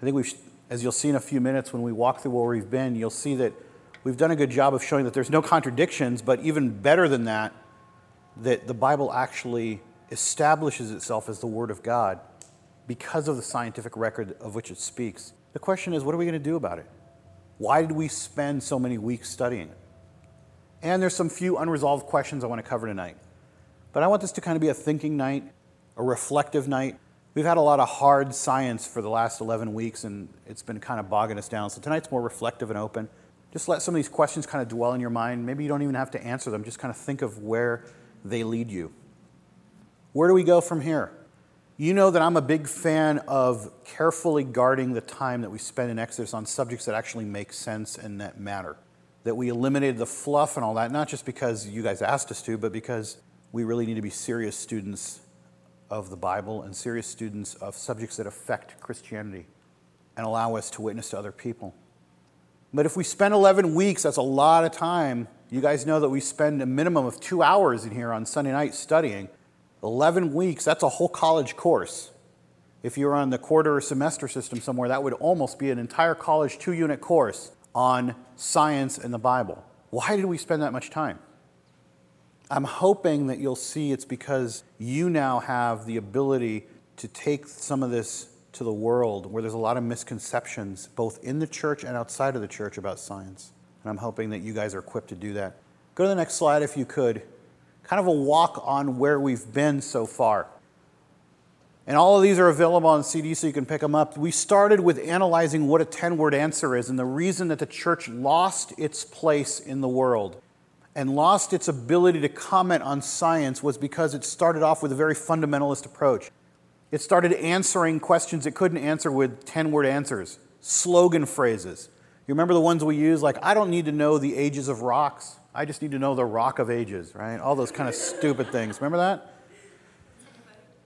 I think we've, as you'll see in a few minutes when we walk through where we've been, you'll see that we've done a good job of showing that there's no contradictions, but even better than that, that the Bible actually establishes itself as the Word of God because of the scientific record of which it speaks. The question is, what are we going to do about it? Why did we spend so many weeks studying it? And there's some few unresolved questions I want to cover tonight. But I want this to kind of be a thinking night, a reflective night. We've had a lot of hard science for the last 11 weeks, and it's been kind of bogging us down. So tonight's more reflective and open. Just let some of these questions kind of dwell in your mind. Maybe you don't even have to answer them, just kind of think of where they lead you. Where do we go from here? You know that I'm a big fan of carefully guarding the time that we spend in Exodus on subjects that actually make sense and that matter. That we eliminated the fluff and all that, not just because you guys asked us to, but because we really need to be serious students of the Bible and serious students of subjects that affect Christianity and allow us to witness to other people. But if we spend 11 weeks, that's a lot of time. You guys know that we spend a minimum of two hours in here on Sunday night studying. 11 weeks, that's a whole college course. If you're on the quarter or semester system somewhere, that would almost be an entire college two unit course on science and the Bible. Why did we spend that much time? I'm hoping that you'll see it's because you now have the ability to take some of this to the world where there's a lot of misconceptions, both in the church and outside of the church, about science. And I'm hoping that you guys are equipped to do that. Go to the next slide if you could. Kind of a walk on where we've been so far. And all of these are available on CD so you can pick them up. We started with analyzing what a 10 word answer is and the reason that the church lost its place in the world and lost its ability to comment on science was because it started off with a very fundamentalist approach. It started answering questions it couldn't answer with 10 word answers, slogan phrases. You remember the ones we use? Like, I don't need to know the ages of rocks. I just need to know the rock of ages, right? All those kind of stupid things. Remember that?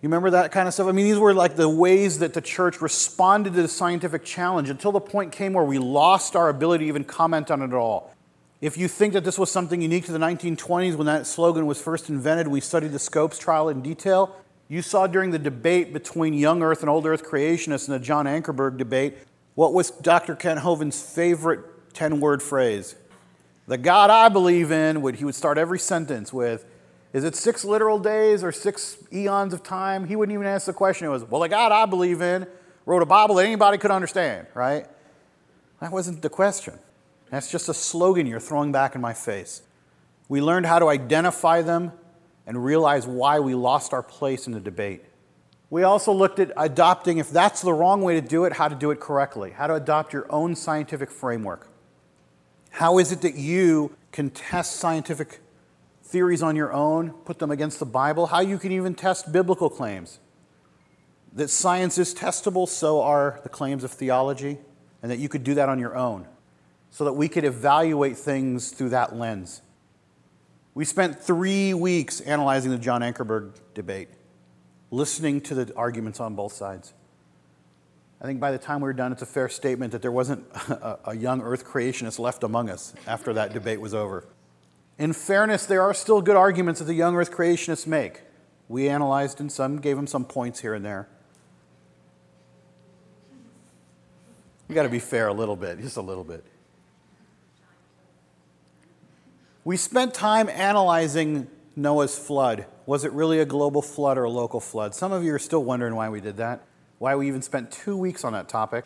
You remember that kind of stuff? I mean, these were like the ways that the church responded to the scientific challenge until the point came where we lost our ability to even comment on it at all. If you think that this was something unique to the 1920s when that slogan was first invented, we studied the Scopes trial in detail. You saw during the debate between young Earth and old Earth creationists in the John Ankerberg debate, what was Dr. Kent Hovind's favorite 10 word phrase? The God I believe in, would, he would start every sentence with, Is it six literal days or six eons of time? He wouldn't even ask the question. It was, Well, the God I believe in wrote a Bible that anybody could understand, right? That wasn't the question. That's just a slogan you're throwing back in my face. We learned how to identify them and realize why we lost our place in the debate. We also looked at adopting, if that's the wrong way to do it, how to do it correctly, how to adopt your own scientific framework. How is it that you can test scientific theories on your own, put them against the Bible? How you can even test biblical claims. That science is testable, so are the claims of theology, and that you could do that on your own so that we could evaluate things through that lens. We spent three weeks analyzing the John Ankerberg debate, listening to the arguments on both sides. I think by the time we were done, it's a fair statement that there wasn't a, a young earth creationist left among us after that debate was over. In fairness, there are still good arguments that the young earth creationists make. We analyzed and some gave them some points here and there. You got to be fair a little bit, just a little bit. We spent time analyzing Noah's flood. Was it really a global flood or a local flood? Some of you are still wondering why we did that, why we even spent two weeks on that topic.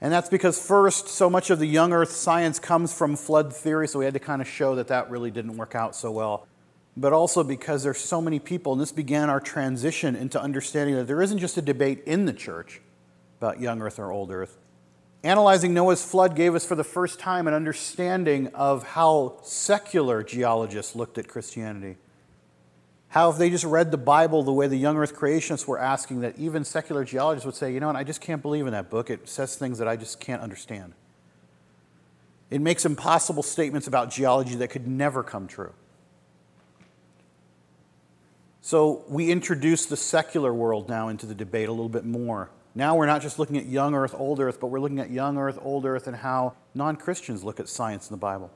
And that's because, first, so much of the young earth science comes from flood theory, so we had to kind of show that that really didn't work out so well. But also because there's so many people, and this began our transition into understanding that there isn't just a debate in the church about young earth or old earth, Analyzing Noah's flood gave us for the first time an understanding of how secular geologists looked at Christianity. How, if they just read the Bible the way the young earth creationists were asking, that even secular geologists would say, you know what, I just can't believe in that book. It says things that I just can't understand. It makes impossible statements about geology that could never come true. So we introduce the secular world now into the debate a little bit more. Now we're not just looking at young earth, old earth, but we're looking at young earth, old earth, and how non Christians look at science in the Bible.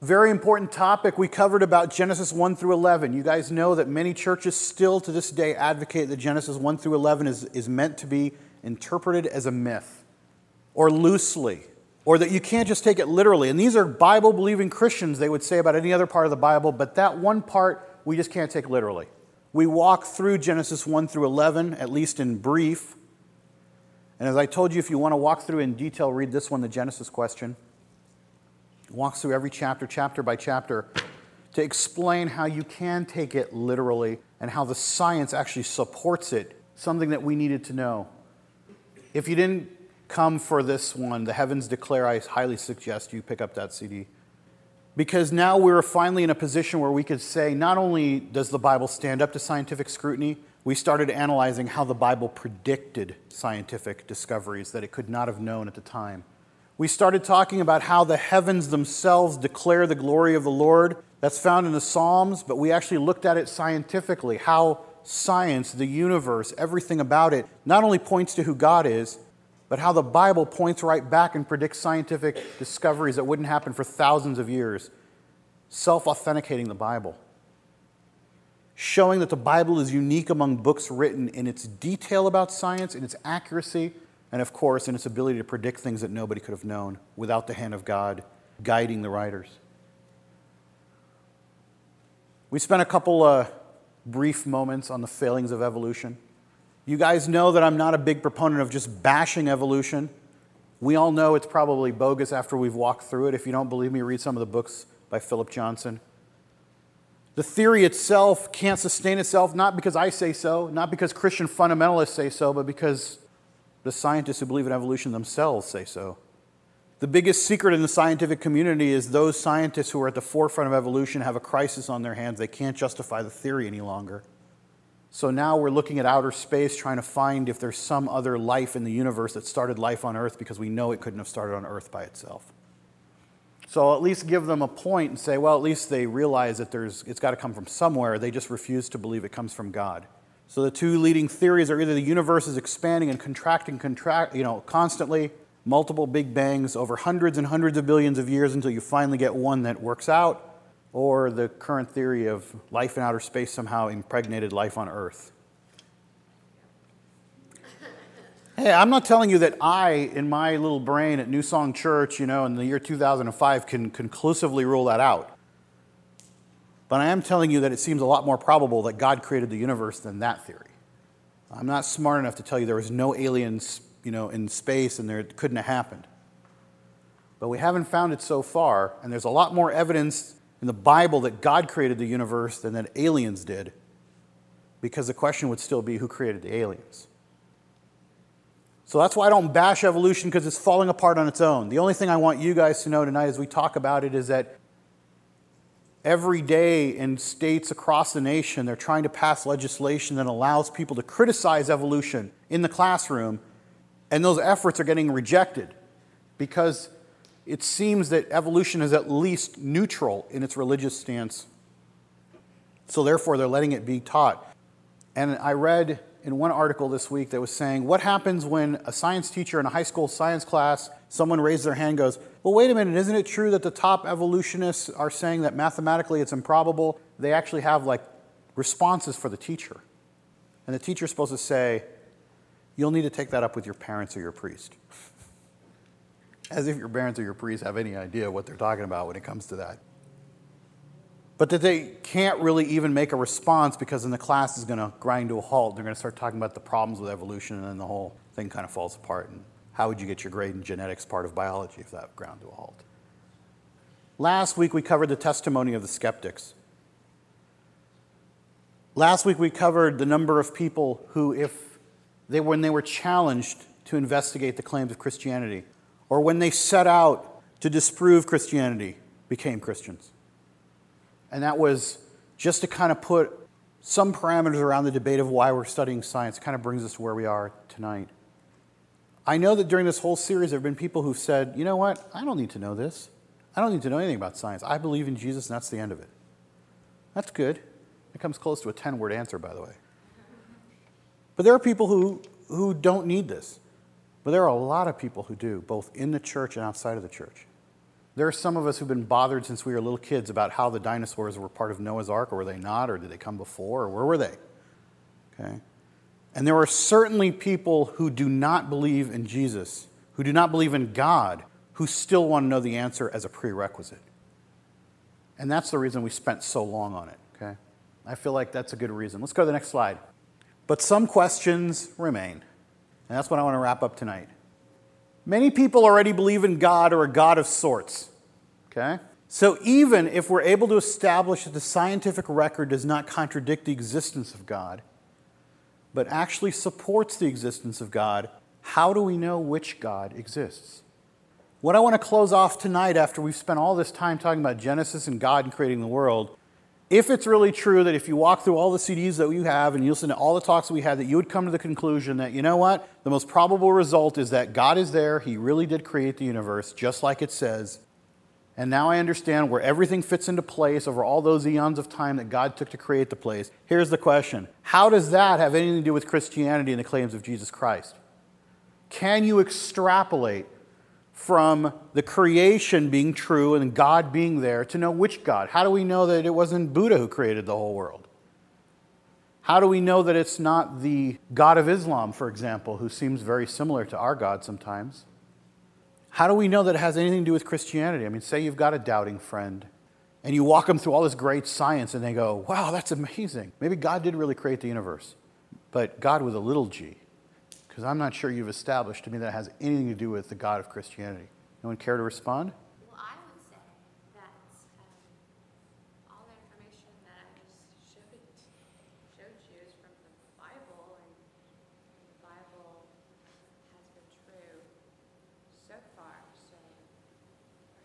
Very important topic we covered about Genesis 1 through 11. You guys know that many churches still to this day advocate that Genesis 1 through 11 is, is meant to be interpreted as a myth or loosely, or that you can't just take it literally. And these are Bible believing Christians, they would say about any other part of the Bible, but that one part we just can't take literally. We walk through Genesis 1 through 11, at least in brief. And as I told you, if you want to walk through in detail, read this one, the Genesis question walks through every chapter, chapter by chapter, to explain how you can take it literally and how the science actually supports it, something that we needed to know. If you didn't come for this one, The Heavens Declare, I highly suggest you pick up that CD. Because now we're finally in a position where we could say not only does the Bible stand up to scientific scrutiny, we started analyzing how the Bible predicted scientific discoveries that it could not have known at the time. We started talking about how the heavens themselves declare the glory of the Lord. That's found in the Psalms, but we actually looked at it scientifically how science, the universe, everything about it, not only points to who God is, but how the Bible points right back and predicts scientific discoveries that wouldn't happen for thousands of years, self authenticating the Bible. Showing that the Bible is unique among books written in its detail about science, in its accuracy, and of course, in its ability to predict things that nobody could have known without the hand of God guiding the writers. We spent a couple uh, brief moments on the failings of evolution. You guys know that I'm not a big proponent of just bashing evolution. We all know it's probably bogus after we've walked through it. If you don't believe me, read some of the books by Philip Johnson. The theory itself can't sustain itself, not because I say so, not because Christian fundamentalists say so, but because the scientists who believe in evolution themselves say so. The biggest secret in the scientific community is those scientists who are at the forefront of evolution have a crisis on their hands. They can't justify the theory any longer. So now we're looking at outer space, trying to find if there's some other life in the universe that started life on Earth because we know it couldn't have started on Earth by itself. So I'll at least give them a point and say, well, at least they realize that there's, it's got to come from somewhere. They just refuse to believe it comes from God. So the two leading theories are either the universe is expanding and contracting, contract, you know, constantly, multiple big bangs over hundreds and hundreds of billions of years until you finally get one that works out, or the current theory of life in outer space somehow impregnated life on Earth. Hey, I'm not telling you that I, in my little brain at New Song Church, you know, in the year 2005, can conclusively rule that out. But I am telling you that it seems a lot more probable that God created the universe than that theory. I'm not smart enough to tell you there was no aliens, you know, in space and there it couldn't have happened. But we haven't found it so far, and there's a lot more evidence in the Bible that God created the universe than that aliens did, because the question would still be who created the aliens. So that's why I don't bash evolution because it's falling apart on its own. The only thing I want you guys to know tonight as we talk about it is that Every day in states across the nation, they're trying to pass legislation that allows people to criticize evolution in the classroom, and those efforts are getting rejected because it seems that evolution is at least neutral in its religious stance. So, therefore, they're letting it be taught. And I read in one article this week that was saying, What happens when a science teacher in a high school science class, someone raised their hand and goes, Well, wait a minute, isn't it true that the top evolutionists are saying that mathematically it's improbable? They actually have like responses for the teacher. And the teacher's supposed to say, You'll need to take that up with your parents or your priest. As if your parents or your priests have any idea what they're talking about when it comes to that but that they can't really even make a response because then the class is going to grind to a halt. They're going to start talking about the problems with evolution, and then the whole thing kind of falls apart. And how would you get your grade in genetics part of biology if that ground to a halt? Last week we covered the testimony of the skeptics. Last week we covered the number of people who, if they, when they were challenged to investigate the claims of Christianity, or when they set out to disprove Christianity, became Christians. And that was just to kind of put some parameters around the debate of why we're studying science, kind of brings us to where we are tonight. I know that during this whole series, there have been people who've said, you know what, I don't need to know this. I don't need to know anything about science. I believe in Jesus, and that's the end of it. That's good. It comes close to a 10 word answer, by the way. But there are people who, who don't need this. But there are a lot of people who do, both in the church and outside of the church. There are some of us who've been bothered since we were little kids about how the dinosaurs were part of Noah's Ark, or were they not, or did they come before, or where were they? Okay? And there are certainly people who do not believe in Jesus, who do not believe in God, who still want to know the answer as a prerequisite. And that's the reason we spent so long on it, okay? I feel like that's a good reason. Let's go to the next slide. But some questions remain. And that's what I want to wrap up tonight. Many people already believe in God or a God of sorts. Okay? So even if we're able to establish that the scientific record does not contradict the existence of God, but actually supports the existence of God, how do we know which God exists? What I want to close off tonight, after we've spent all this time talking about Genesis and God and creating the world, if it's really true that if you walk through all the CDs that you have and you listen to all the talks we had, that you would come to the conclusion that, you know what, the most probable result is that God is there, He really did create the universe, just like it says. And now I understand where everything fits into place over all those eons of time that God took to create the place. Here's the question How does that have anything to do with Christianity and the claims of Jesus Christ? Can you extrapolate from the creation being true and God being there to know which God? How do we know that it wasn't Buddha who created the whole world? How do we know that it's not the God of Islam, for example, who seems very similar to our God sometimes? How do we know that it has anything to do with Christianity? I mean, say you've got a doubting friend and you walk them through all this great science and they go, wow, that's amazing. Maybe God did really create the universe, but God with a little g because I'm not sure you've established to me that has anything to do with the God of Christianity. Anyone care to respond? Well, I would say that um, all the information that I just showed, showed you is from the Bible, and the Bible has been true so far. So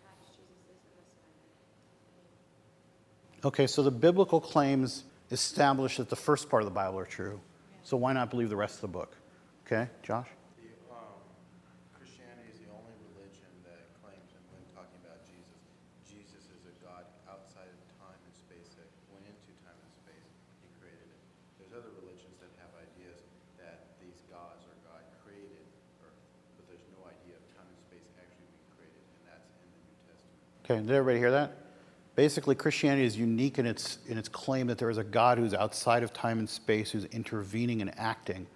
perhaps Jesus is the Messiah. Okay, so the biblical claims establish that the first part of the Bible are true. So why not believe the rest of the book? Okay, Josh? The, um, Christianity is the only religion that claims, and when talking about Jesus, Jesus is a God outside of time and space that went into time and space. He created it. There's other religions that have ideas that these gods or God created Earth, but there's no idea of time and space actually being created, and that's in the New Testament. Okay, did everybody hear that? Basically, Christianity is unique in its, in its claim that there is a God who's outside of time and space, who's intervening and acting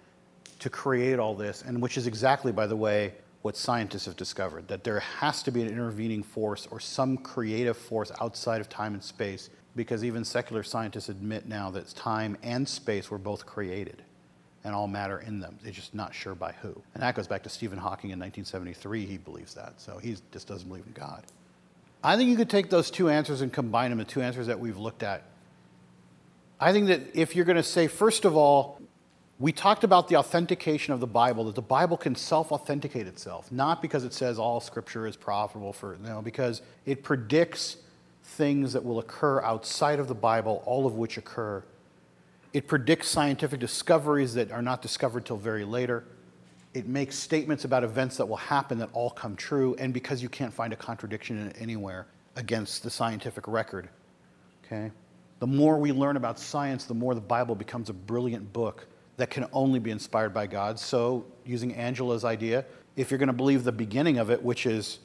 to create all this, and which is exactly, by the way, what scientists have discovered that there has to be an intervening force or some creative force outside of time and space, because even secular scientists admit now that time and space were both created and all matter in them. They're just not sure by who. And that goes back to Stephen Hawking in 1973. He believes that. So he just doesn't believe in God. I think you could take those two answers and combine them, the two answers that we've looked at. I think that if you're going to say, first of all, we talked about the authentication of the Bible, that the Bible can self authenticate itself, not because it says all scripture is profitable for, no, because it predicts things that will occur outside of the Bible, all of which occur. It predicts scientific discoveries that are not discovered till very later. It makes statements about events that will happen that all come true, and because you can't find a contradiction in it anywhere against the scientific record. Okay? The more we learn about science, the more the Bible becomes a brilliant book that can only be inspired by God. So, using Angela's idea, if you're going to believe the beginning of it, which is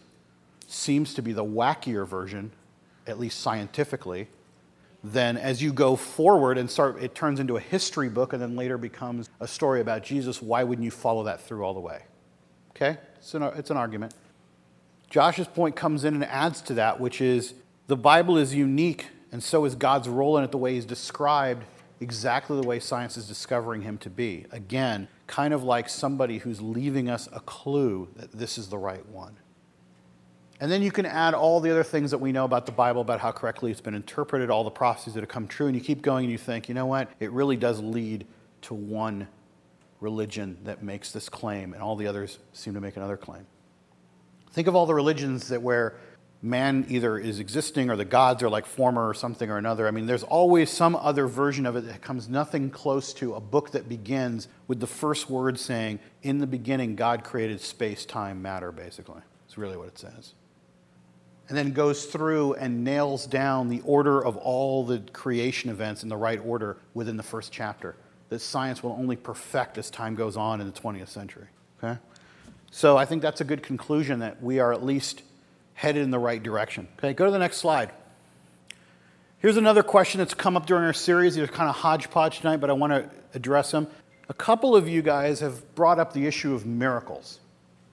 seems to be the wackier version, at least scientifically, then as you go forward and start, it turns into a history book and then later becomes a story about Jesus. Why wouldn't you follow that through all the way? Okay, it's an, it's an argument. Josh's point comes in and adds to that, which is the Bible is unique, and so is God's role in it, the way He's described exactly the way science is discovering him to be. Again, kind of like somebody who's leaving us a clue that this is the right one. And then you can add all the other things that we know about the Bible, about how correctly it's been interpreted, all the prophecies that have come true, and you keep going and you think, you know what? It really does lead to one religion that makes this claim, and all the others seem to make another claim. Think of all the religions that where man either is existing or the gods are like former or something or another. I mean, there's always some other version of it that comes nothing close to a book that begins with the first word saying, In the beginning, God created space, time, matter, basically. It's really what it says. And then goes through and nails down the order of all the creation events in the right order within the first chapter. That science will only perfect as time goes on in the 20th century. Okay? So I think that's a good conclusion that we are at least headed in the right direction. Okay, go to the next slide. Here's another question that's come up during our series. These are kind of hodgepodge tonight, but I want to address them. A couple of you guys have brought up the issue of miracles.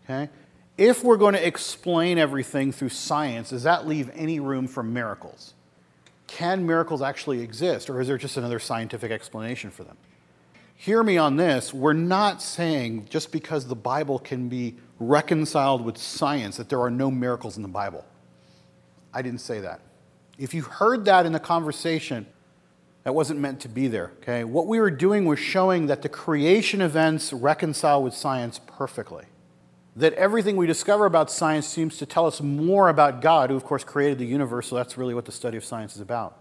Okay? If we're going to explain everything through science, does that leave any room for miracles? Can miracles actually exist, or is there just another scientific explanation for them? Hear me on this. We're not saying just because the Bible can be reconciled with science that there are no miracles in the Bible. I didn't say that. If you heard that in the conversation, that wasn't meant to be there, okay? What we were doing was showing that the creation events reconcile with science perfectly. That everything we discover about science seems to tell us more about God, who, of course, created the universe, so that's really what the study of science is about.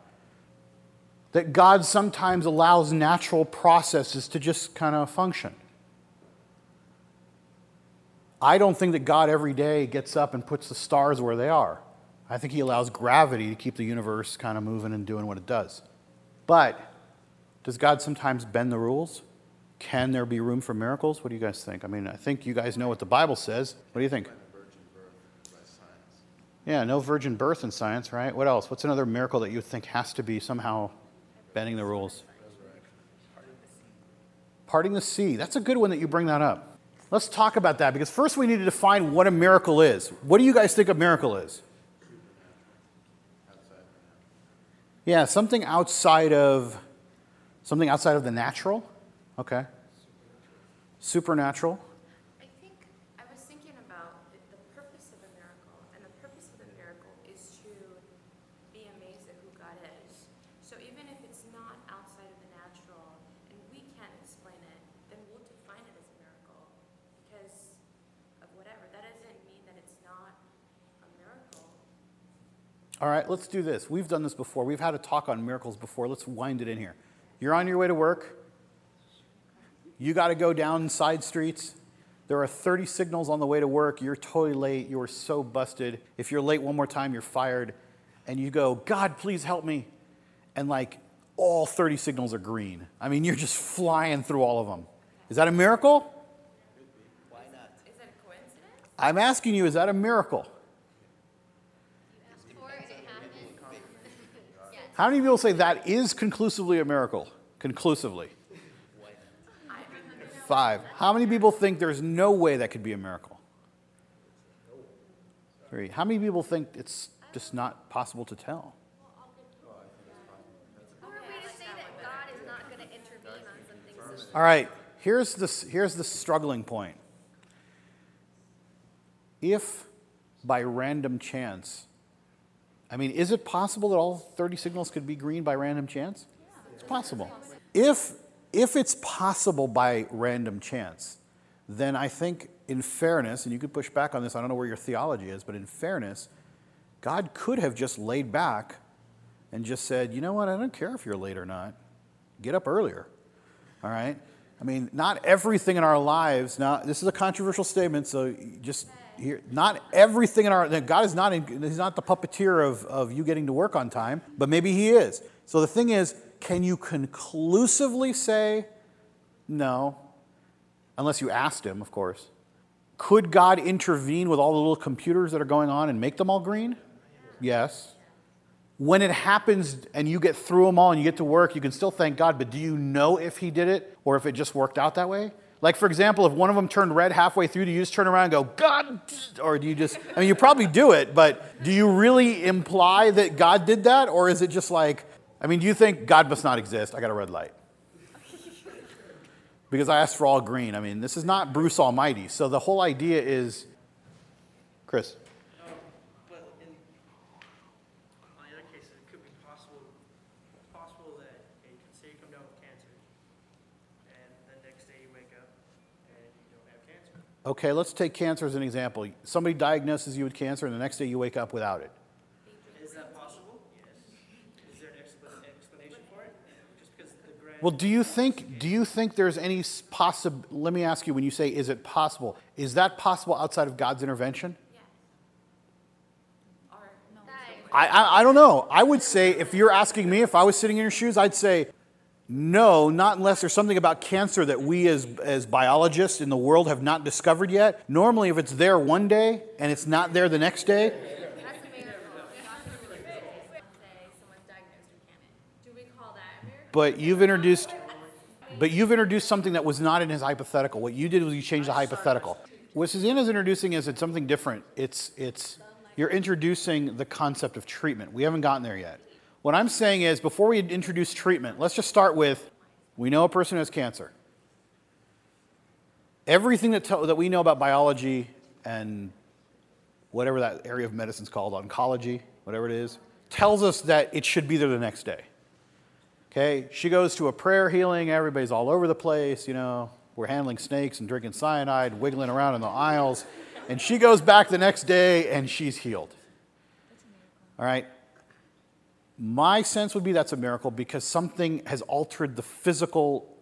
That God sometimes allows natural processes to just kind of function. I don't think that God every day gets up and puts the stars where they are. I think he allows gravity to keep the universe kind of moving and doing what it does. But does God sometimes bend the rules? Can there be room for miracles? What do you guys think? I mean, I think you guys know what the Bible says. What do you think? Yeah, no virgin birth in science, right? What else? What's another miracle that you think has to be somehow bending the rules? Parting the sea. That's a good one that you bring that up. Let's talk about that because first we need to define what a miracle is. What do you guys think a miracle is? Yeah, something outside of something outside of the natural. Okay. Supernatural. I think, I was thinking about the, the purpose of a miracle, and the purpose of the miracle is to be amazed at who God is. So even if it's not outside of the natural, and we can't explain it, then we'll define it as a miracle because of whatever. That doesn't mean that it's not a miracle. All right, let's do this. We've done this before. We've had a talk on miracles before. Let's wind it in here. You're on your way to work. You got to go down side streets. There are 30 signals on the way to work. You're totally late. You are so busted. If you're late one more time, you're fired. And you go, God, please help me. And like all 30 signals are green. I mean, you're just flying through all of them. Is that a miracle? Why not? Is that a coincidence? I'm asking you, is that a miracle? How many people say that is conclusively a miracle? Conclusively. Five. How many people think there's no way that could be a miracle? Three. How many people think it's just not possible to tell? All right, here's the, here's the struggling point. If by random chance, I mean, is it possible that all 30 signals could be green by random chance? It's possible. If, if it's possible by random chance, then I think, in fairness, and you could push back on this, I don't know where your theology is, but in fairness, God could have just laid back and just said, you know what, I don't care if you're late or not. Get up earlier. All right? I mean, not everything in our lives, now, this is a controversial statement, so just here, not everything in our, God is not, in, he's not the puppeteer of, of you getting to work on time, but maybe he is. So the thing is, can you conclusively say no? Unless you asked him, of course. Could God intervene with all the little computers that are going on and make them all green? Yes. When it happens and you get through them all and you get to work, you can still thank God, but do you know if He did it or if it just worked out that way? Like, for example, if one of them turned red halfway through, do you just turn around and go, God? Or do you just, I mean, you probably do it, but do you really imply that God did that? Or is it just like, I mean, do you think God must not exist? I got a red light. Because I asked for all green. I mean, this is not Bruce Almighty. So the whole idea is, Chris. Um, But in, on the other cases, it could be possible, possible that, okay, you can say you come down with cancer, and the next day you wake up and you don't have cancer. Okay, let's take cancer as an example. Somebody diagnoses you with cancer, and the next day you wake up without it. Is that possible? Yes. Is there an explanation for it? Just because the grand. Well, do you think do you think there's any possible? Let me ask you: When you say "is it possible," is that possible outside of God's intervention? Yes. Or, no. I, I, I don't know. I would say if you're asking me, if I was sitting in your shoes, I'd say no, not unless there's something about cancer that we as, as biologists in the world have not discovered yet. Normally, if it's there one day and it's not there the next day, but you've introduced but you've introduced something that was not in his hypothetical. What you did was you changed the hypothetical. What susanna's introducing is it's something different. It's it's you're introducing the concept of treatment. We haven't gotten there yet. What I'm saying is before we introduce treatment, let's just start with we know a person has cancer. Everything that, that we know about biology and whatever that area of medicine is called, oncology, whatever it is, tells us that it should be there the next day. Okay, she goes to a prayer healing, everybody's all over the place, you know, we're handling snakes and drinking cyanide, wiggling around in the aisles, and she goes back the next day and she's healed. All right? My sense would be that's a miracle because something has altered the physical,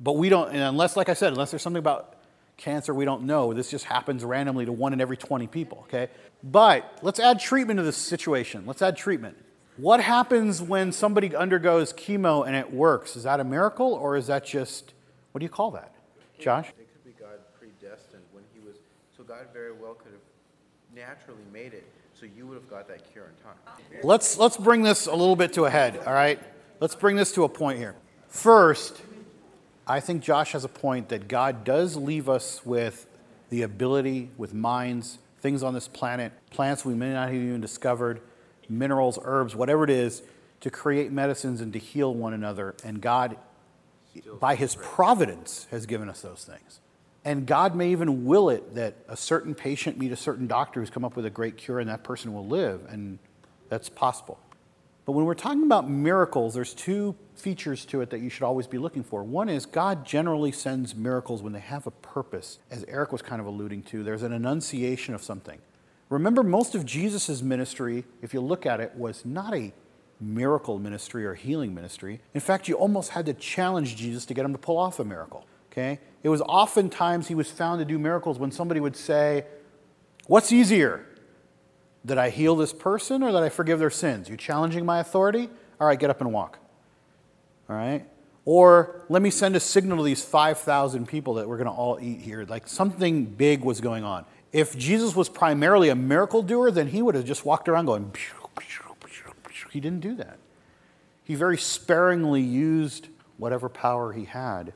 but we don't, unless, like I said, unless there's something about cancer we don't know, this just happens randomly to one in every 20 people, okay? But let's add treatment to this situation. Let's add treatment. What happens when somebody undergoes chemo and it works? Is that a miracle or is that just, what do you call that? Josh? It could be God predestined when he was, so God very well could have naturally made it, so you would have got that cure in time. Let's, let's bring this a little bit to a head, all right? Let's bring this to a point here. First, I think Josh has a point that God does leave us with the ability, with minds, things on this planet, plants we may not have even discovered, minerals, herbs, whatever it is, to create medicines and to heal one another. And God, by His providence, has given us those things. And God may even will it that a certain patient meet a certain doctor who's come up with a great cure and that person will live. And that's possible. But when we're talking about miracles, there's two features to it that you should always be looking for. One is God generally sends miracles when they have a purpose, as Eric was kind of alluding to. There's an enunciation of something. Remember, most of Jesus' ministry, if you look at it, was not a miracle ministry or healing ministry. In fact, you almost had to challenge Jesus to get him to pull off a miracle. Okay? It was oftentimes he was found to do miracles when somebody would say, What's easier? That I heal this person or that I forgive their sins? You challenging my authority? All right, get up and walk. All right? Or let me send a signal to these 5,000 people that we're going to all eat here. Like something big was going on. If Jesus was primarily a miracle doer, then he would have just walked around going, he didn't do that. He very sparingly used whatever power he had,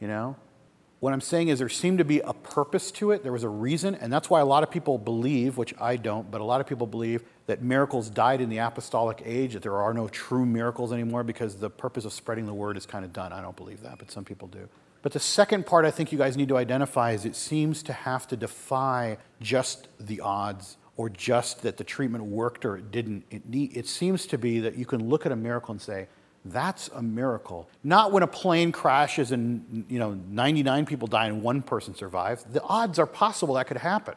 you know? What I'm saying is there seemed to be a purpose to it. There was a reason, and that's why a lot of people believe, which I don't, but a lot of people believe that miracles died in the apostolic age, that there are no true miracles anymore because the purpose of spreading the word is kind of done. I don't believe that, but some people do. But the second part I think you guys need to identify is it seems to have to defy just the odds or just that the treatment worked or it didn't. It, it seems to be that you can look at a miracle and say, that's a miracle. Not when a plane crashes and you know 99 people die and one person survives. The odds are possible that could happen.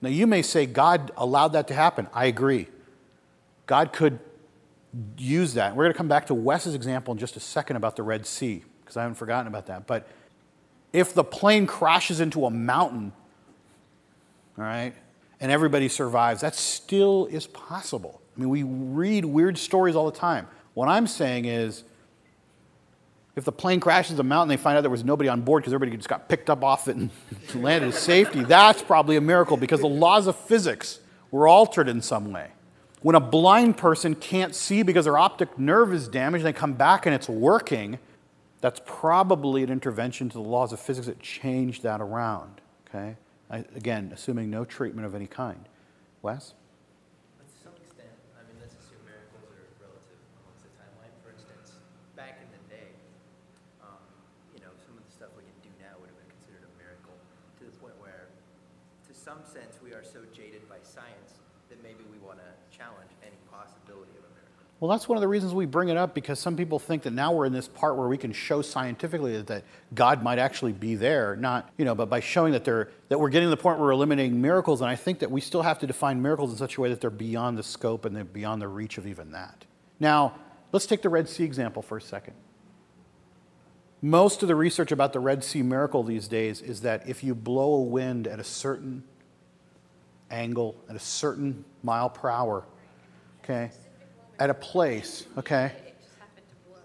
Now you may say God allowed that to happen. I agree. God could use that. We're going to come back to Wes's example in just a second about the Red Sea because I haven't forgotten about that. But if the plane crashes into a mountain, all right, and everybody survives, that still is possible. I mean, we read weird stories all the time. What I'm saying is, if the plane crashes a mountain, they find out there was nobody on board because everybody just got picked up off it and landed in safety. That's probably a miracle because the laws of physics were altered in some way. When a blind person can't see because their optic nerve is damaged, and they come back and it's working, that's probably an intervention to the laws of physics that changed that around. Okay? I, again, assuming no treatment of any kind. Wes? But to some extent, I mean, let's assume miracles are relative amongst the timeline. For instance, back in the day, um, you know, some of the stuff we can do now would have been considered a miracle to the point where, to some sense, we are so jaded by science that maybe we want to challenge any possibility of a miracle. Well, that's one of the reasons we bring it up because some people think that now we're in this part where we can show scientifically that, God might actually be there, not, you know, but by showing that they're that we're getting to the point where we're eliminating miracles, and I think that we still have to define miracles in such a way that they're beyond the scope and they're beyond the reach of even that. Now, let's take the Red Sea example for a second. Most of the research about the Red Sea miracle these days is that if you blow a wind at a certain angle, at a certain mile per hour, okay, at a place, okay,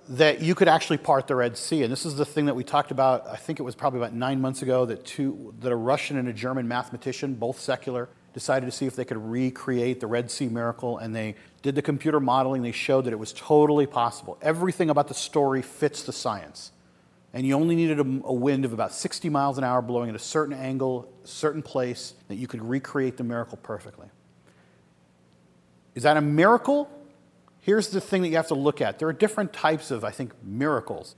that you could actually part the Red Sea. And this is the thing that we talked about, I think it was probably about nine months ago, that, two, that a Russian and a German mathematician, both secular, decided to see if they could recreate the Red Sea miracle, and they did the computer modeling. They showed that it was totally possible. Everything about the story fits the science. And you only needed a, a wind of about 60 miles an hour blowing at a certain angle, certain place, that you could recreate the miracle perfectly. Is that a miracle? Here's the thing that you have to look at. There are different types of, I think, miracles.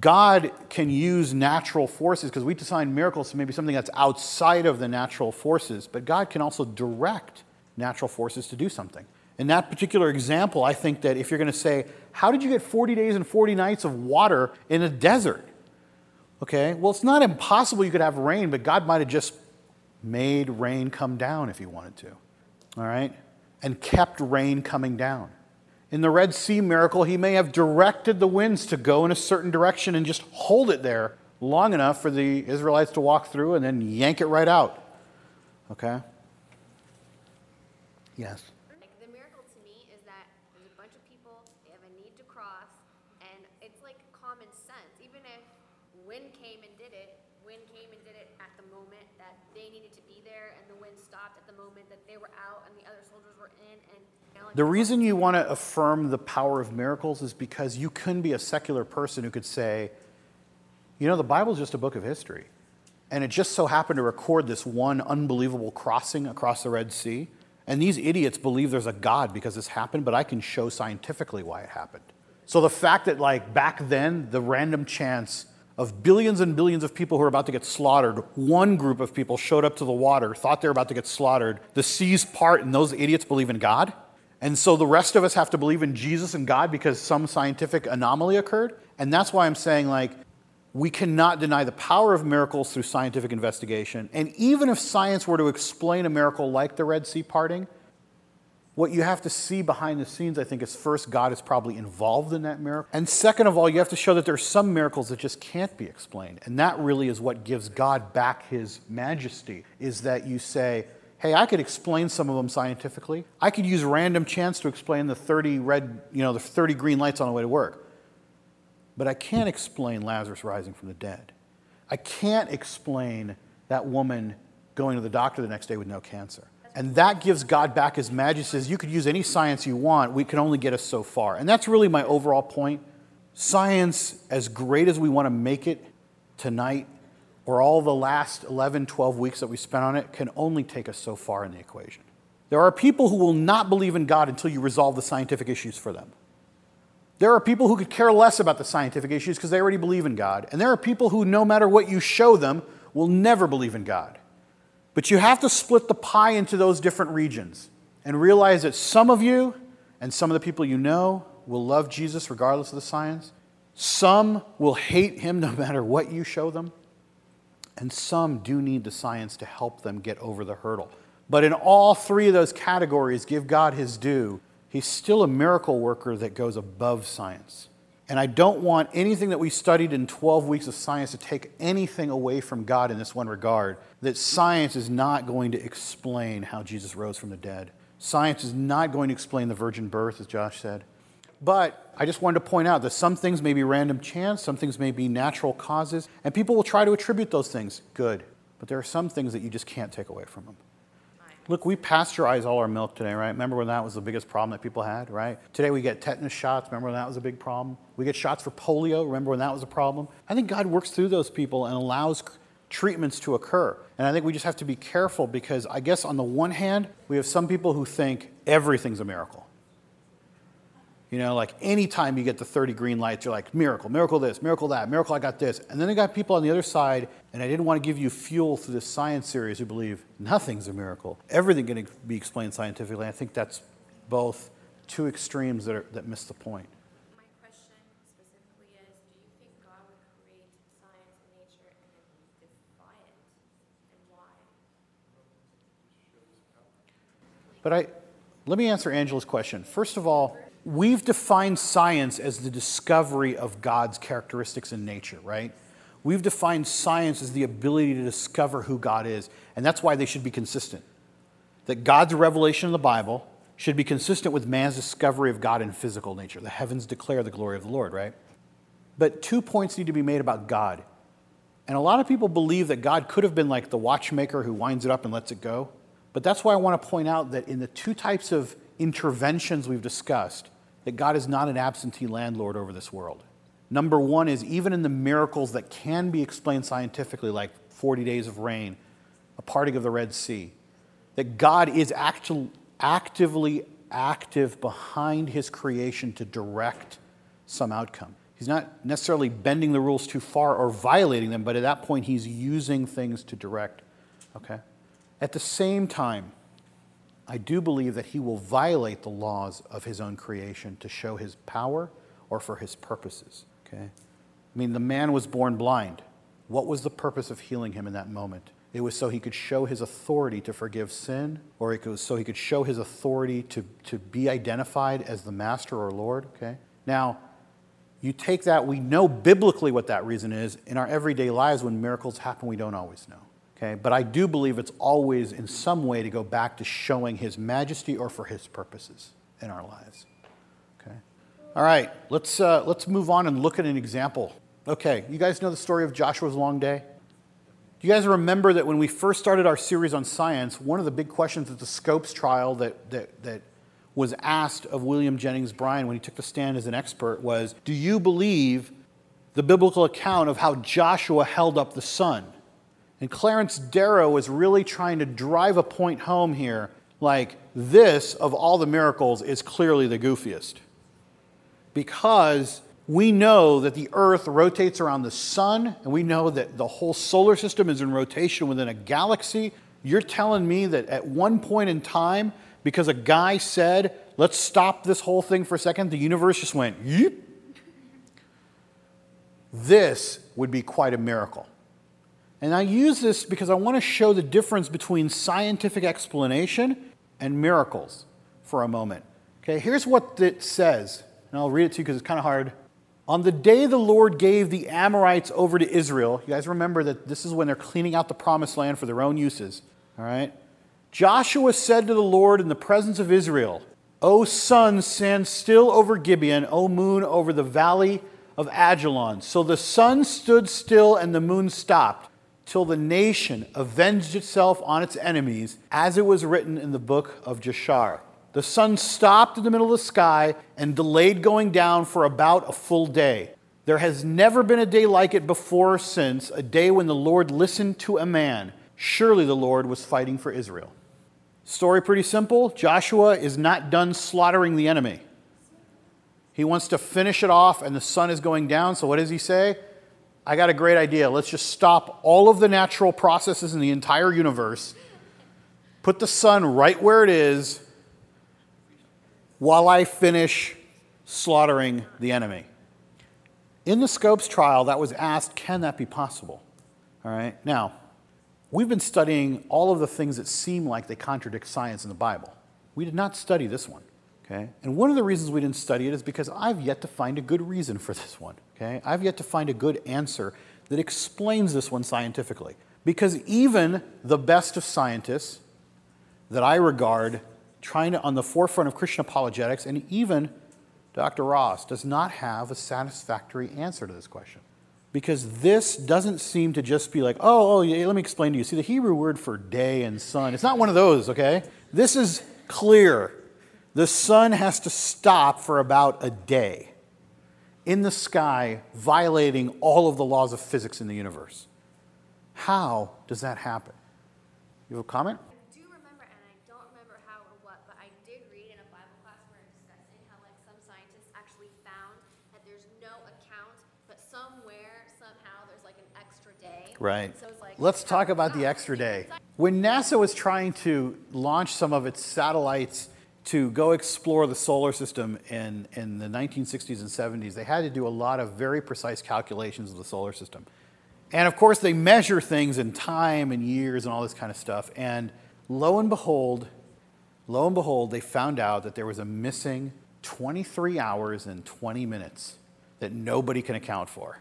God can use natural forces because we define miracles to maybe something that's outside of the natural forces, but God can also direct natural forces to do something. In that particular example, I think that if you're going to say, How did you get 40 days and 40 nights of water in a desert? Okay, well, it's not impossible you could have rain, but God might have just made rain come down if He wanted to. All right? And kept rain coming down. In the Red Sea miracle, he may have directed the winds to go in a certain direction and just hold it there long enough for the Israelites to walk through and then yank it right out. Okay? Yes. Like the miracle to me is that there's a bunch of people, they have a need to cross, and it's like common sense. Even if wind came and did it, wind came and did it at the moment that they needed to be there, and the wind stopped at the moment that they were out and the other soldiers were in, and you know, like, The reason you want to affirm the power of miracles is because you couldn't be a secular person who could say, you know, the Bible's just a book of history. And it just so happened to record this one unbelievable crossing across the Red Sea. And these idiots believe there's a God because this happened, but I can show scientifically why it happened. So the fact that, like, back then, the random chance of billions and billions of people who are about to get slaughtered, one group of people showed up to the water, thought they were about to get slaughtered, the seas part, and those idiots believe in God. And so the rest of us have to believe in Jesus and God because some scientific anomaly occurred. And that's why I'm saying, like, we cannot deny the power of miracles through scientific investigation. And even if science were to explain a miracle like the Red Sea parting, what you have to see behind the scenes, I think, is first, God is probably involved in that miracle. And second of all, you have to show that there are some miracles that just can't be explained. And that really is what gives God back his majesty, is that you say, hey, I could explain some of them scientifically. I could use random chance to explain the 30 red, you know, the 30 green lights on the way to work. But I can't explain Lazarus rising from the dead. I can't explain that woman going to the doctor the next day with no cancer. And that gives God back his majesty. Says you could use any science you want, we can only get us so far. And that's really my overall point. Science, as great as we want to make it tonight, or all the last 11, 12 weeks that we spent on it, can only take us so far in the equation. There are people who will not believe in God until you resolve the scientific issues for them. There are people who could care less about the scientific issues because they already believe in God. And there are people who, no matter what you show them, will never believe in God. But you have to split the pie into those different regions and realize that some of you and some of the people you know will love Jesus regardless of the science. Some will hate him no matter what you show them. And some do need the science to help them get over the hurdle. But in all three of those categories, give God his due. He's still a miracle worker that goes above science. And I don't want anything that we studied in 12 weeks of science to take anything away from God in this one regard that science is not going to explain how Jesus rose from the dead. Science is not going to explain the virgin birth, as Josh said. But I just wanted to point out that some things may be random chance, some things may be natural causes, and people will try to attribute those things. Good. But there are some things that you just can't take away from them. Look, we pasteurize all our milk today, right? Remember when that was the biggest problem that people had, right? Today we get tetanus shots. Remember when that was a big problem? We get shots for polio. Remember when that was a problem? I think God works through those people and allows treatments to occur. And I think we just have to be careful because I guess on the one hand, we have some people who think everything's a miracle. You know, like anytime you get the 30 green lights, you're like, miracle, miracle this, miracle that, miracle I got this. And then they got people on the other side, and I didn't want to give you fuel through this science series who believe nothing's a miracle. Everything can be explained scientifically. I think that's both two extremes that, are, that miss the point. My question specifically is, do you think God would create science and nature and defy it? And why? But I, let me answer Angela's question. First of all, we've defined science as the discovery of God's characteristics in nature, right? We've defined science as the ability to discover who God is, and that's why they should be consistent. That God's revelation in the Bible should be consistent with man's discovery of God in physical nature. The heavens declare the glory of the Lord, right? But two points need to be made about God. And a lot of people believe that God could have been like the watchmaker who winds it up and lets it go. But that's why I want to point out that in the two types of interventions we've discussed, that God is not an absentee landlord over this world. Number one is even in the miracles that can be explained scientifically, like 40 days of rain, a parting of the Red Sea, that God is actually actively active behind his creation to direct some outcome. He's not necessarily bending the rules too far or violating them, but at that point, he's using things to direct. Okay? At the same time, I do believe that he will violate the laws of his own creation to show his power or for his purposes. Okay? I mean, the man was born blind. What was the purpose of healing him in that moment? It was so he could show his authority to forgive sin, or it was so he could show his authority to, to be identified as the master or Lord. Okay? Now, you take that, we know biblically what that reason is. In our everyday lives, when miracles happen, we don't always know. Okay? But I do believe it's always in some way to go back to showing his majesty or for his purposes in our lives. Okay? All right, let's, uh, let's move on and look at an example. Okay, you guys know the story of Joshua's long day? Do you guys remember that when we first started our series on science, one of the big questions at the Scopes trial that, that, that was asked of William Jennings Bryan when he took the stand as an expert was Do you believe the biblical account of how Joshua held up the sun? And Clarence Darrow was really trying to drive a point home here like, this of all the miracles is clearly the goofiest. Because we know that the earth rotates around the sun, and we know that the whole solar system is in rotation within a galaxy. You're telling me that at one point in time, because a guy said, let's stop this whole thing for a second, the universe just went. This would be quite a miracle. And I use this because I want to show the difference between scientific explanation and miracles for a moment. Okay, here's what it says, and I'll read it to you because it's kind of hard. On the day the Lord gave the Amorites over to Israel, you guys remember that this is when they're cleaning out the promised land for their own uses, all right? Joshua said to the Lord in the presence of Israel, O sun, stand still over Gibeon, O moon, over the valley of Ajalon. So the sun stood still and the moon stopped till the nation avenged itself on its enemies, as it was written in the book of Jashar. The sun stopped in the middle of the sky and delayed going down for about a full day. There has never been a day like it before or since, a day when the Lord listened to a man. Surely the Lord was fighting for Israel. Story pretty simple. Joshua is not done slaughtering the enemy. He wants to finish it off, and the sun is going down. So, what does he say? I got a great idea. Let's just stop all of the natural processes in the entire universe, put the sun right where it is, while I finish slaughtering the enemy. In the Scopes trial, that was asked can that be possible? All right. Now, we've been studying all of the things that seem like they contradict science in the Bible. We did not study this one. Okay? And one of the reasons we didn't study it is because I've yet to find a good reason for this one. Okay? I've yet to find a good answer that explains this one scientifically. Because even the best of scientists that I regard trying to on the forefront of Christian apologetics, and even Dr. Ross does not have a satisfactory answer to this question. Because this doesn't seem to just be like, oh, oh, yeah, let me explain to you. See, the Hebrew word for day and sun, it's not one of those, okay? This is clear. The sun has to stop for about a day in the sky, violating all of the laws of physics in the universe. How does that happen? You have a comment? I do remember, and I don't remember how or what, but I did read in a Bible class where it discussing how like some scientists actually found that there's no account, but somewhere somehow there's like an extra day. Right. So it's like Let's talk about the extra day. When NASA was trying to launch some of its satellites to go explore the solar system in, in the 1960s and 70s, they had to do a lot of very precise calculations of the solar system. And of course, they measure things in time and years and all this kind of stuff. And lo and behold, lo and behold, they found out that there was a missing 23 hours and 20 minutes that nobody can account for.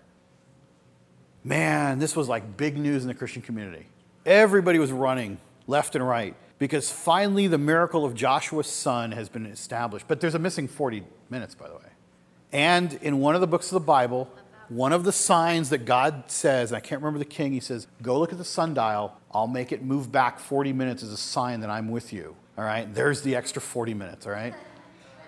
Man, this was like big news in the Christian community. Everybody was running left and right because finally the miracle of Joshua's sun has been established. But there's a missing 40 minutes, by the way. And in one of the books of the Bible, One of the signs that God says, I can't remember the king, he says, Go look at the sundial. I'll make it move back 40 minutes as a sign that I'm with you. All right? There's the extra 40 minutes, all right?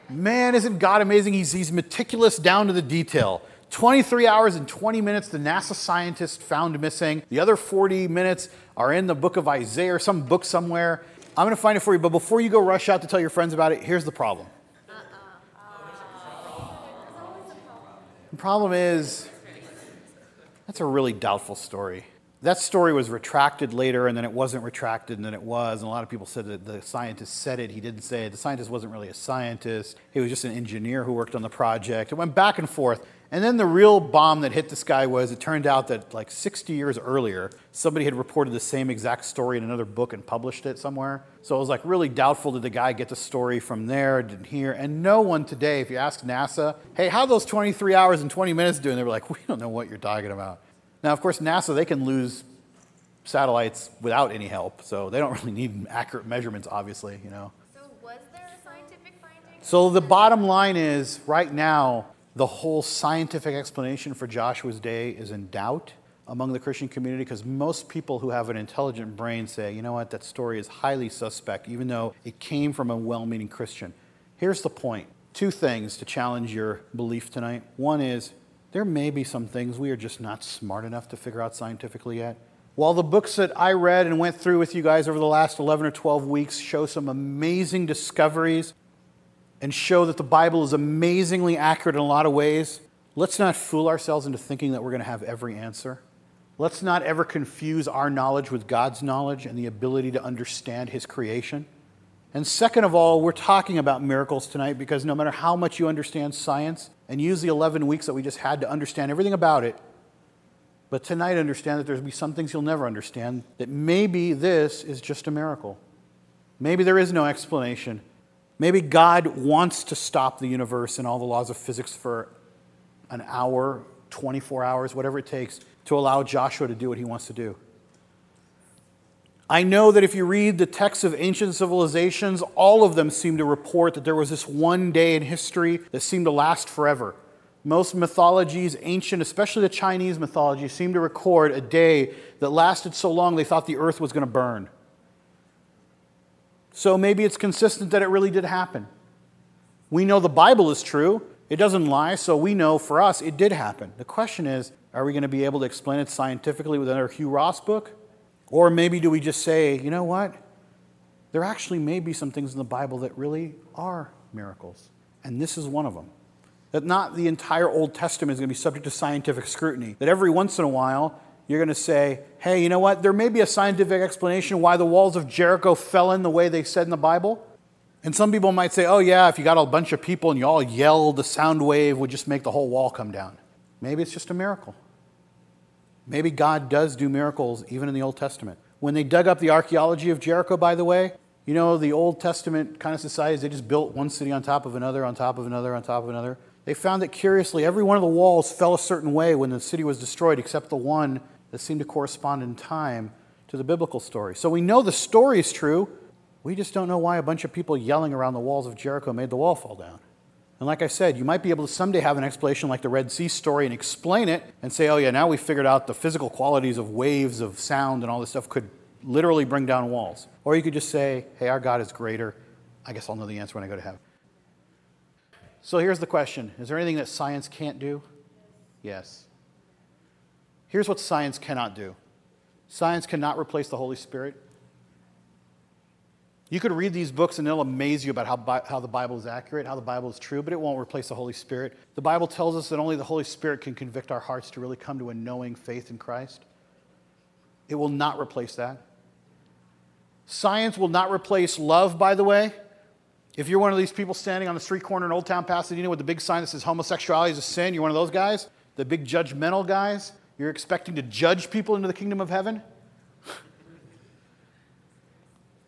Man, isn't God amazing? He's, he's meticulous down to the detail. 23 hours and 20 minutes the NASA scientist found missing. The other 40 minutes are in the book of Isaiah or some book somewhere. I'm going to find it for you, but before you go rush out to tell your friends about it, here's the problem. The problem is, that's a really doubtful story. That story was retracted later, and then it wasn't retracted, and then it was. And a lot of people said that the scientist said it. He didn't say it. The scientist wasn't really a scientist, he was just an engineer who worked on the project. It went back and forth. And then the real bomb that hit this guy was it turned out that like 60 years earlier, somebody had reported the same exact story in another book and published it somewhere. So it was like really doubtful did the guy get the story from there, didn't hear. And no one today, if you ask NASA, hey, how those 23 hours and 20 minutes doing? They were like, we don't know what you're talking about. Now, of course, NASA, they can lose satellites without any help, so they don't really need accurate measurements, obviously, you know. So was there a scientific finding? So the bottom line is right now, the whole scientific explanation for Joshua's day is in doubt among the Christian community because most people who have an intelligent brain say, you know what, that story is highly suspect, even though it came from a well meaning Christian. Here's the point two things to challenge your belief tonight. One is there may be some things we are just not smart enough to figure out scientifically yet. While the books that I read and went through with you guys over the last 11 or 12 weeks show some amazing discoveries and show that the Bible is amazingly accurate in a lot of ways, let's not fool ourselves into thinking that we're going to have every answer. Let's not ever confuse our knowledge with God's knowledge and the ability to understand His creation. And second of all, we're talking about miracles tonight because no matter how much you understand science and use the 11 weeks that we just had to understand everything about it, but tonight understand that there'll be some things you'll never understand, that maybe this is just a miracle. Maybe there is no explanation. Maybe God wants to stop the universe and all the laws of physics for an hour, 24 hours, whatever it takes, to allow Joshua to do what he wants to do. I know that if you read the texts of ancient civilizations, all of them seem to report that there was this one day in history that seemed to last forever. Most mythologies, ancient, especially the Chinese mythology, seem to record a day that lasted so long they thought the earth was going to burn. So maybe it's consistent that it really did happen. We know the Bible is true. It doesn't lie, so we know for us it did happen. The question is are we going to be able to explain it scientifically with another Hugh Ross book? Or maybe do we just say, you know what? There actually may be some things in the Bible that really are miracles. And this is one of them. That not the entire Old Testament is going to be subject to scientific scrutiny. That every once in a while, you're going to say, hey, you know what? There may be a scientific explanation why the walls of Jericho fell in the way they said in the Bible. And some people might say, oh, yeah, if you got a bunch of people and you all yelled, the sound wave would just make the whole wall come down. Maybe it's just a miracle. Maybe God does do miracles even in the Old Testament. When they dug up the archaeology of Jericho, by the way, you know, the Old Testament kind of societies, they just built one city on top of another, on top of another, on top of another. They found that curiously, every one of the walls fell a certain way when the city was destroyed, except the one that seemed to correspond in time to the biblical story. So we know the story is true. We just don't know why a bunch of people yelling around the walls of Jericho made the wall fall down. And like I said, you might be able to someday have an explanation like the Red Sea story and explain it and say, oh, yeah, now we figured out the physical qualities of waves, of sound, and all this stuff could literally bring down walls. Or you could just say, hey, our God is greater. I guess I'll know the answer when I go to heaven. So here's the question Is there anything that science can't do? Yes. Here's what science cannot do science cannot replace the Holy Spirit. You could read these books and they'll amaze you about how, how the Bible is accurate, how the Bible is true, but it won't replace the Holy Spirit. The Bible tells us that only the Holy Spirit can convict our hearts to really come to a knowing faith in Christ. It will not replace that. Science will not replace love, by the way. If you're one of these people standing on the street corner in Old Town Pasadena with the big sign that says homosexuality is a sin, you're one of those guys, the big judgmental guys, you're expecting to judge people into the kingdom of heaven?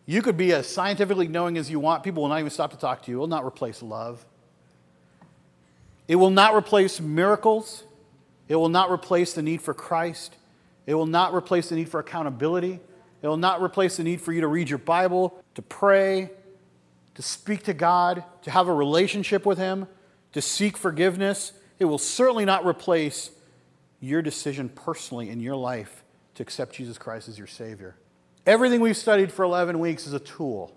you could be as scientifically knowing as you want. People will not even stop to talk to you. It will not replace love. It will not replace miracles. It will not replace the need for Christ. It will not replace the need for accountability. It will not replace the need for you to read your Bible, to pray, to speak to God, to have a relationship with Him, to seek forgiveness. It will certainly not replace your decision personally in your life to accept Jesus Christ as your Savior. Everything we've studied for 11 weeks is a tool.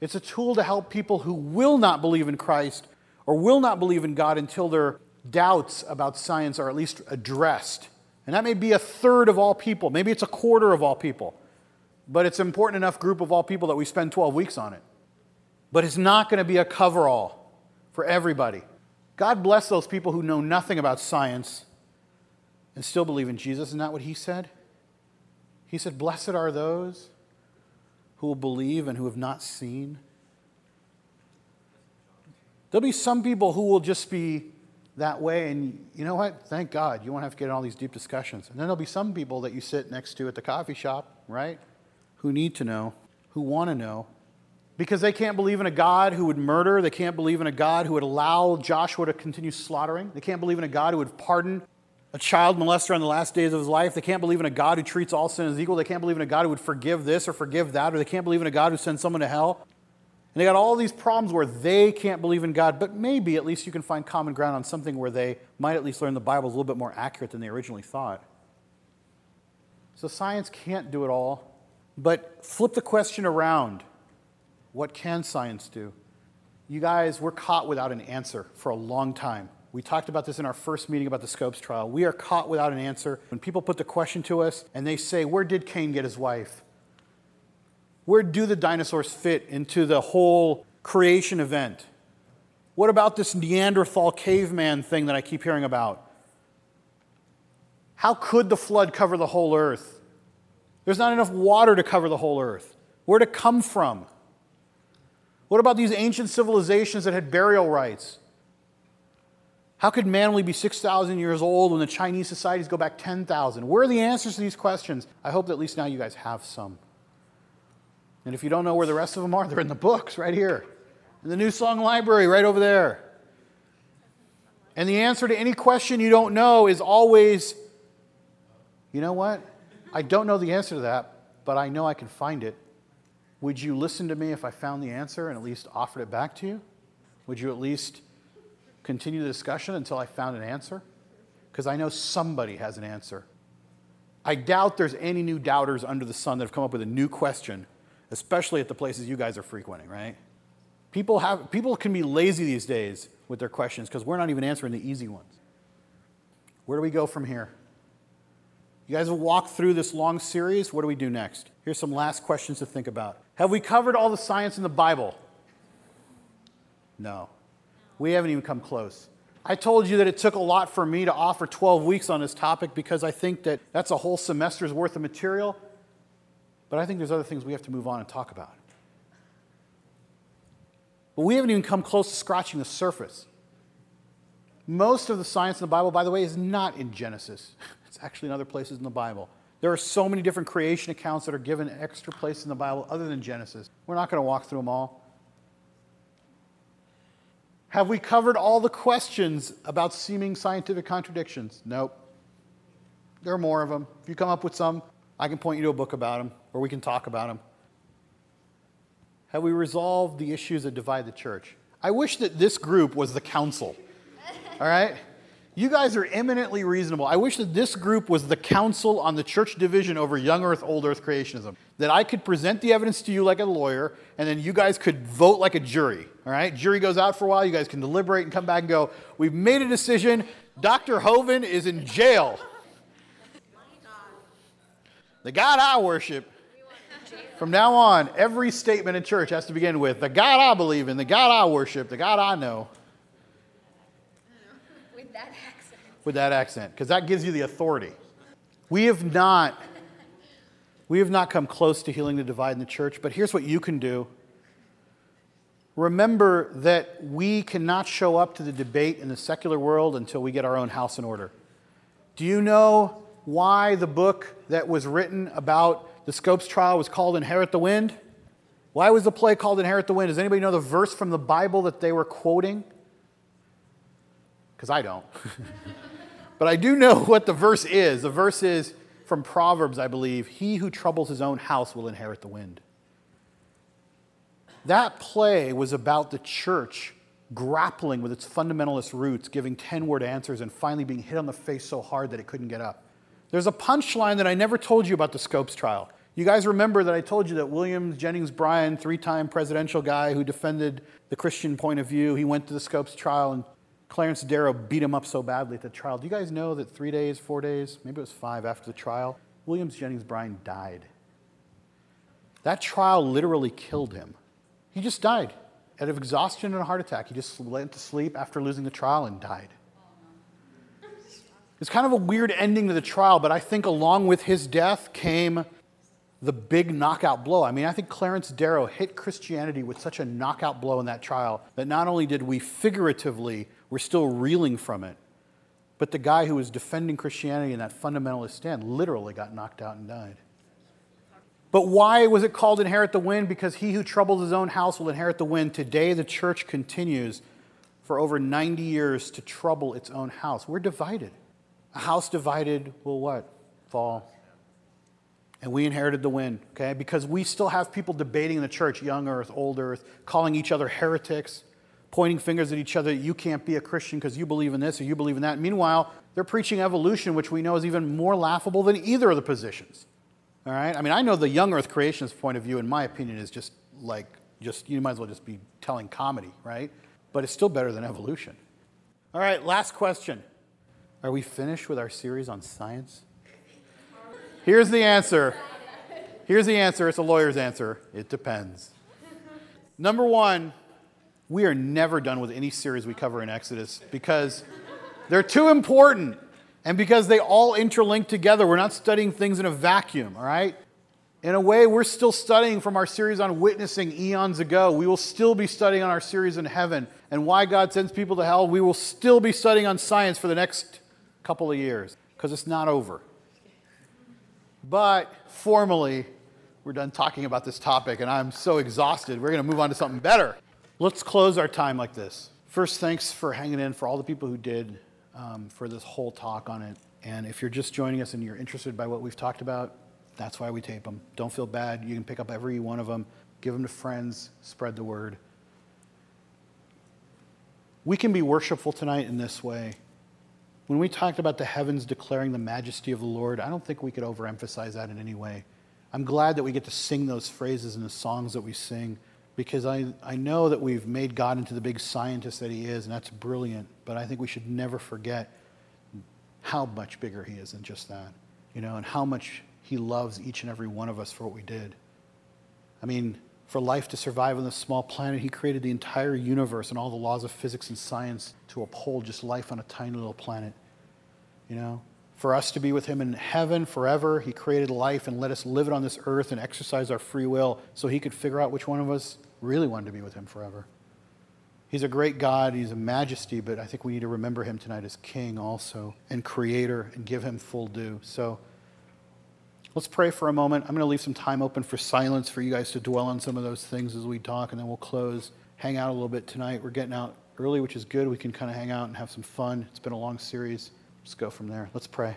It's a tool to help people who will not believe in Christ or will not believe in God until their doubts about science are at least addressed. And that may be a third of all people, maybe it's a quarter of all people, but it's an important enough group of all people that we spend 12 weeks on it. But it's not going to be a cover all for everybody. God bless those people who know nothing about science and still believe in Jesus. Isn't that what he said? He said, Blessed are those who will believe and who have not seen. There'll be some people who will just be that way, and you know what? Thank God you won't have to get in all these deep discussions. And then there'll be some people that you sit next to at the coffee shop, right? Who need to know, who want to know, because they can't believe in a God who would murder. They can't believe in a God who would allow Joshua to continue slaughtering. They can't believe in a God who would pardon a child molester on the last days of his life. They can't believe in a God who treats all sin as equal. They can't believe in a God who would forgive this or forgive that, or they can't believe in a God who sends someone to hell. And they got all these problems where they can't believe in God, but maybe at least you can find common ground on something where they might at least learn the Bible is a little bit more accurate than they originally thought. So science can't do it all, but flip the question around. What can science do? You guys, we're caught without an answer for a long time. We talked about this in our first meeting about the Scopes trial. We are caught without an answer. When people put the question to us and they say, Where did Cain get his wife? Where do the dinosaurs fit into the whole creation event? What about this Neanderthal caveman thing that I keep hearing about? How could the flood cover the whole earth? There's not enough water to cover the whole earth. Where'd it come from? What about these ancient civilizations that had burial rites? How could man only be 6,000 years old when the Chinese societies go back 10,000? Where are the answers to these questions? I hope that at least now you guys have some. And if you don't know where the rest of them are, they're in the books right here, in the New Song Library right over there. And the answer to any question you don't know is always, you know what? I don't know the answer to that, but I know I can find it. Would you listen to me if I found the answer and at least offered it back to you? Would you at least continue the discussion until I found an answer? Because I know somebody has an answer. I doubt there's any new doubters under the sun that have come up with a new question, especially at the places you guys are frequenting, right? People, have, people can be lazy these days with their questions because we're not even answering the easy ones. Where do we go from here? You guys have walked through this long series. What do we do next? Here's some last questions to think about. Have we covered all the science in the Bible? No. We haven't even come close. I told you that it took a lot for me to offer 12 weeks on this topic because I think that that's a whole semester's worth of material. But I think there's other things we have to move on and talk about. But we haven't even come close to scratching the surface. Most of the science in the Bible, by the way, is not in Genesis. It's actually in other places in the Bible. There are so many different creation accounts that are given extra place in the Bible other than Genesis. We're not going to walk through them all. Have we covered all the questions about seeming scientific contradictions? Nope. There are more of them. If you come up with some, I can point you to a book about them, or we can talk about them. Have we resolved the issues that divide the church? I wish that this group was the council. All right? You guys are eminently reasonable. I wish that this group was the council on the church division over young earth, old earth creationism. That I could present the evidence to you like a lawyer, and then you guys could vote like a jury. All right? Jury goes out for a while. You guys can deliberate and come back and go, We've made a decision. Dr. Hovind is in jail. The God I worship. From now on, every statement in church has to begin with the God I believe in, the God I worship, the God I know. With that accent. With that accent because that gives you the authority. We have not we have not come close to healing the divide in the church, but here's what you can do. Remember that we cannot show up to the debate in the secular world until we get our own house in order. Do you know why the book that was written about the Scopes trial was called Inherit the Wind? Why was the play called Inherit the Wind? Does anybody know the verse from the Bible that they were quoting? Because I don't. but I do know what the verse is. The verse is from Proverbs, I believe He who troubles his own house will inherit the wind. That play was about the church grappling with its fundamentalist roots, giving 10 word answers, and finally being hit on the face so hard that it couldn't get up. There's a punchline that I never told you about the Scopes trial. You guys remember that I told you that William Jennings Bryan, three time presidential guy who defended the Christian point of view, he went to the Scopes trial and Clarence Darrow beat him up so badly at the trial. Do you guys know that three days, four days, maybe it was five after the trial, Williams Jennings Bryan died? That trial literally killed him. He just died out of exhaustion and a heart attack. He just went to sleep after losing the trial and died. It's kind of a weird ending to the trial, but I think along with his death came the big knockout blow. I mean, I think Clarence Darrow hit Christianity with such a knockout blow in that trial that not only did we figuratively, we're still reeling from it, but the guy who was defending Christianity in that fundamentalist stand literally got knocked out and died. But why was it called inherit the wind? Because he who troubles his own house will inherit the wind. Today, the church continues for over 90 years to trouble its own house. We're divided. A house divided will what? Fall. And we inherited the wind, okay? Because we still have people debating in the church, young earth, old earth, calling each other heretics, pointing fingers at each other, you can't be a Christian because you believe in this or you believe in that. Meanwhile, they're preaching evolution, which we know is even more laughable than either of the positions. All right? I mean, I know the young earth creationist point of view, in my opinion, is just like, just, you might as well just be telling comedy, right? But it's still better than evolution. All right, last question. Are we finished with our series on science? Here's the answer. Here's the answer. It's a lawyer's answer. It depends. Number one, we are never done with any series we cover in Exodus because they're too important and because they all interlink together. We're not studying things in a vacuum, all right? In a way, we're still studying from our series on witnessing eons ago. We will still be studying on our series in heaven and why God sends people to hell. We will still be studying on science for the next couple of years because it's not over. But formally, we're done talking about this topic, and I'm so exhausted. We're going to move on to something better. Let's close our time like this. First, thanks for hanging in for all the people who did um, for this whole talk on it. And if you're just joining us and you're interested by what we've talked about, that's why we tape them. Don't feel bad. You can pick up every one of them, give them to friends, spread the word. We can be worshipful tonight in this way. When we talked about the heavens declaring the majesty of the Lord, I don't think we could overemphasize that in any way. I'm glad that we get to sing those phrases in the songs that we sing because I, I know that we've made God into the big scientist that he is, and that's brilliant, but I think we should never forget how much bigger he is than just that, you know, and how much he loves each and every one of us for what we did. I mean, for life to survive on this small planet, he created the entire universe and all the laws of physics and science to uphold just life on a tiny little planet. You know, for us to be with him in heaven forever, he created life and let us live it on this earth and exercise our free will so he could figure out which one of us really wanted to be with him forever. He's a great God, he's a majesty, but I think we need to remember him tonight as king also and creator and give him full due. So let's pray for a moment. I'm going to leave some time open for silence for you guys to dwell on some of those things as we talk, and then we'll close. Hang out a little bit tonight. We're getting out early, which is good. We can kind of hang out and have some fun. It's been a long series. Let's go from there. Let's pray.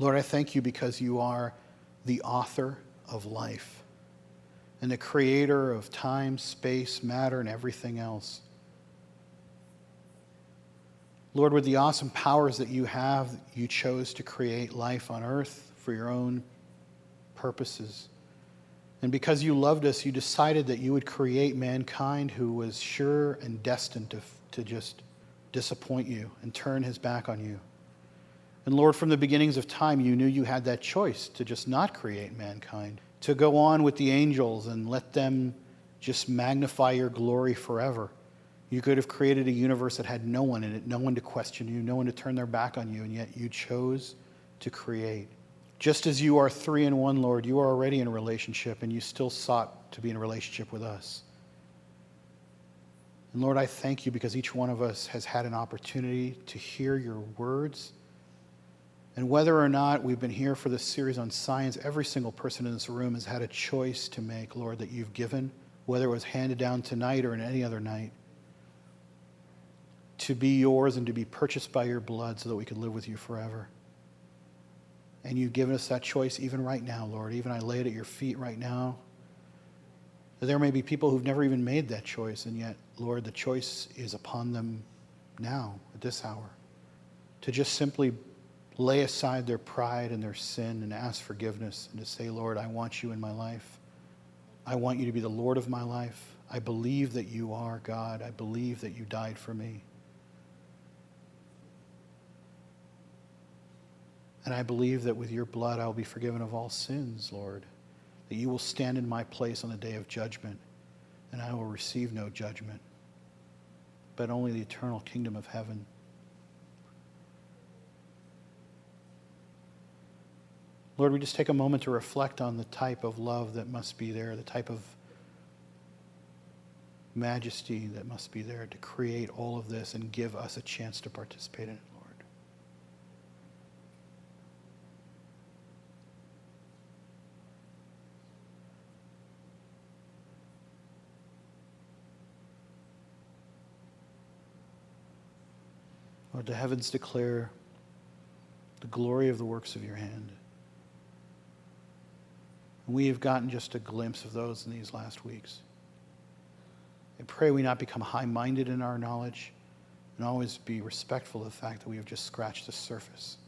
Lord, I thank you because you are the author of life and the creator of time, space, matter, and everything else. Lord, with the awesome powers that you have, you chose to create life on earth for your own purposes. And because you loved us, you decided that you would create mankind who was sure and destined to, to just disappoint you and turn his back on you. And Lord, from the beginnings of time, you knew you had that choice to just not create mankind, to go on with the angels and let them just magnify your glory forever. You could have created a universe that had no one in it, no one to question you, no one to turn their back on you, and yet you chose to create. Just as you are three in one, Lord, you are already in relationship, and you still sought to be in relationship with us. And Lord, I thank you because each one of us has had an opportunity to hear your words and whether or not we've been here for this series on science, every single person in this room has had a choice to make, Lord, that you've given, whether it was handed down tonight or in any other night, to be yours and to be purchased by your blood so that we could live with you forever. And you've given us that choice even right now, Lord. Even I lay it at your feet right now. There may be people who've never even made that choice, and yet, Lord, the choice is upon them now, at this hour, to just simply lay aside their pride and their sin and ask forgiveness and to say, Lord, I want you in my life. I want you to be the Lord of my life. I believe that you are God. I believe that you died for me. And I believe that with your blood I will be forgiven of all sins, Lord. That you will stand in my place on the day of judgment, and I will receive no judgment, but only the eternal kingdom of heaven. Lord, we just take a moment to reflect on the type of love that must be there, the type of majesty that must be there to create all of this and give us a chance to participate in it, Lord. Lord, the heavens declare the glory of the works of your hand. We have gotten just a glimpse of those in these last weeks. I pray we not become high minded in our knowledge and always be respectful of the fact that we have just scratched the surface.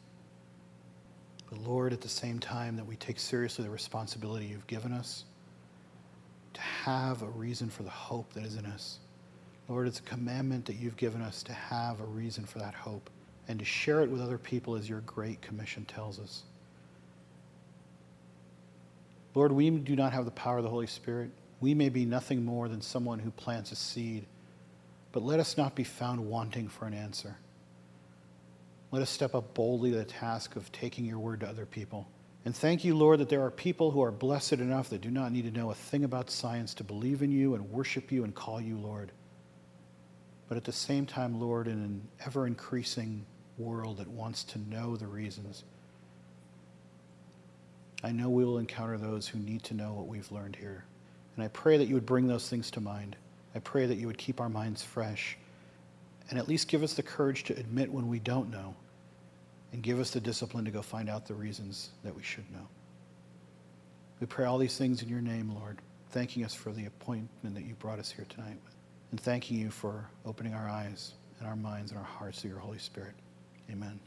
But Lord, at the same time, that we take seriously the responsibility you've given us to have a reason for the hope that is in us. Lord, it's a commandment that you've given us to have a reason for that hope and to share it with other people as your great commission tells us. Lord, we do not have the power of the Holy Spirit. We may be nothing more than someone who plants a seed, but let us not be found wanting for an answer. Let us step up boldly to the task of taking your word to other people. And thank you, Lord, that there are people who are blessed enough that do not need to know a thing about science to believe in you and worship you and call you Lord. But at the same time, Lord, in an ever increasing world that wants to know the reasons, I know we will encounter those who need to know what we've learned here. And I pray that you would bring those things to mind. I pray that you would keep our minds fresh and at least give us the courage to admit when we don't know and give us the discipline to go find out the reasons that we should know. We pray all these things in your name, Lord, thanking us for the appointment that you brought us here tonight and thanking you for opening our eyes and our minds and our hearts to your Holy Spirit. Amen.